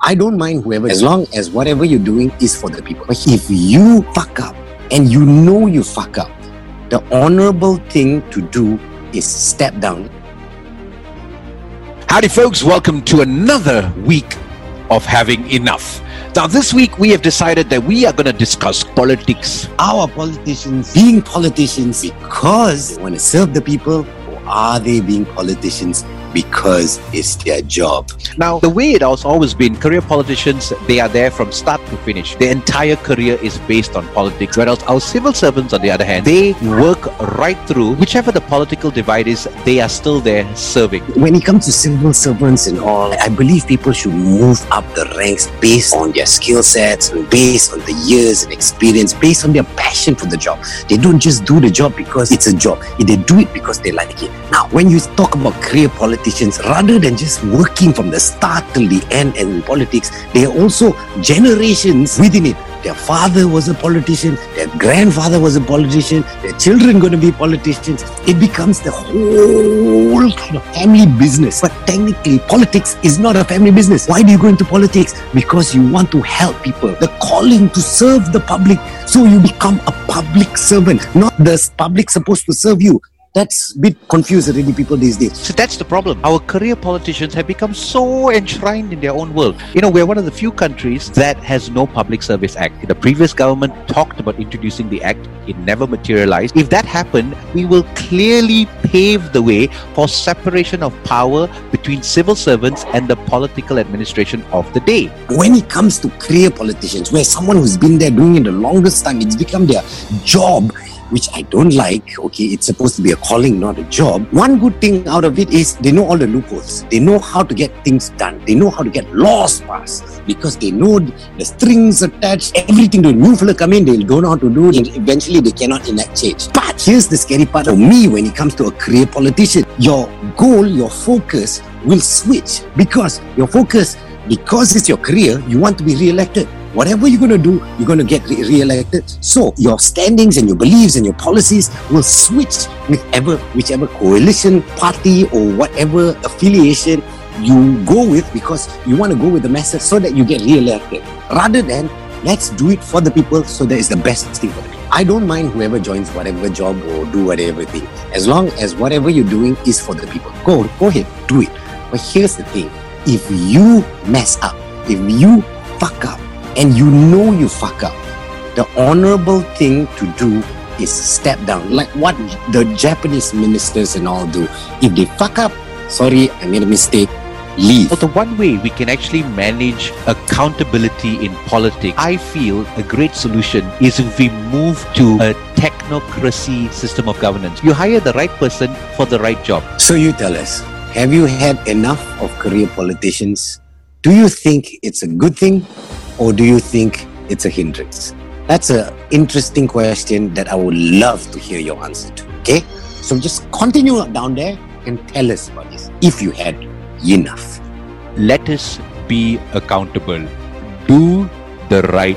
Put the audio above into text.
I don't mind whoever, as long as whatever you're doing is for the people. But if you fuck up and you know you fuck up, the honorable thing to do is step down. Howdy, folks. Welcome to another week of having enough. Now, this week we have decided that we are going to discuss politics. Our politicians being politicians because they want to serve the people, or are they being politicians because it's their job? Now, the way it has always been, career politicians, they are there from start to finish. Their entire career is based on politics. Whereas our civil servants, on the other hand, they work right through whichever the political divide is, they are still there serving. When it comes to civil servants and all, I believe people should move up the ranks based on their skill sets and based on the years and experience, based on their passion for the job. They don't just do the job because it's a job. They do it because they like it. Now, when you talk about career politicians, rather than just working from the start till the end and in politics, they are also generations within it. Their father was a politician, their grandfather was a politician, their children going to be politicians. It becomes the whole kind of family business. But technically, politics is not a family business. Why do you go into politics? Because you want to help people. The calling to serve the public. So you become a public servant, not the public supposed to serve you. That's a bit confused already, people these days. So that's the problem. Our career politicians have become so enshrined in their own world. You know, we're one of the few countries that has no public service act. The previous government talked about introducing the act, it never materialized. If that happened, we will clearly pave the way for separation of power between civil servants and the political administration of the day. When it comes to career politicians, where someone who's been there doing it the longest time, it's become their job which I don't like. Okay, it's supposed to be a calling, not a job. One good thing out of it is they know all the loopholes. They know how to get things done. They know how to get laws passed because they know the strings attached, everything a new fella come in, they don't know how to do it, eventually they cannot enact change. But here's the scary part for me when it comes to a career politician. Your goal, your focus will switch because your focus, because it's your career, you want to be re-elected whatever you're going to do, you're going to get re- re-elected. So your standings and your beliefs and your policies will switch whichever whichever coalition, party, or whatever affiliation you go with because you want to go with the message so that you get re-elected. Rather than let's do it for the people so that it's the best thing for the people. I don't mind whoever joins whatever job or do whatever thing. As long as whatever you're doing is for the people. Go, go ahead, do it. But here's the thing. If you mess up, if you fuck up, and you know you fuck up, the honorable thing to do is step down. Like what the Japanese ministers and all do. If they fuck up, sorry, I made a mistake, leave. But the one way we can actually manage accountability in politics, I feel a great solution is if we move to a technocracy system of governance. You hire the right person for the right job. So you tell us, have you had enough of career politicians? Do you think it's a good thing or do you think it's a hindrance? That's an interesting question that I would love to hear your answer to. Okay? So just continue down there and tell us about this if you had enough. Let us be accountable. Do the right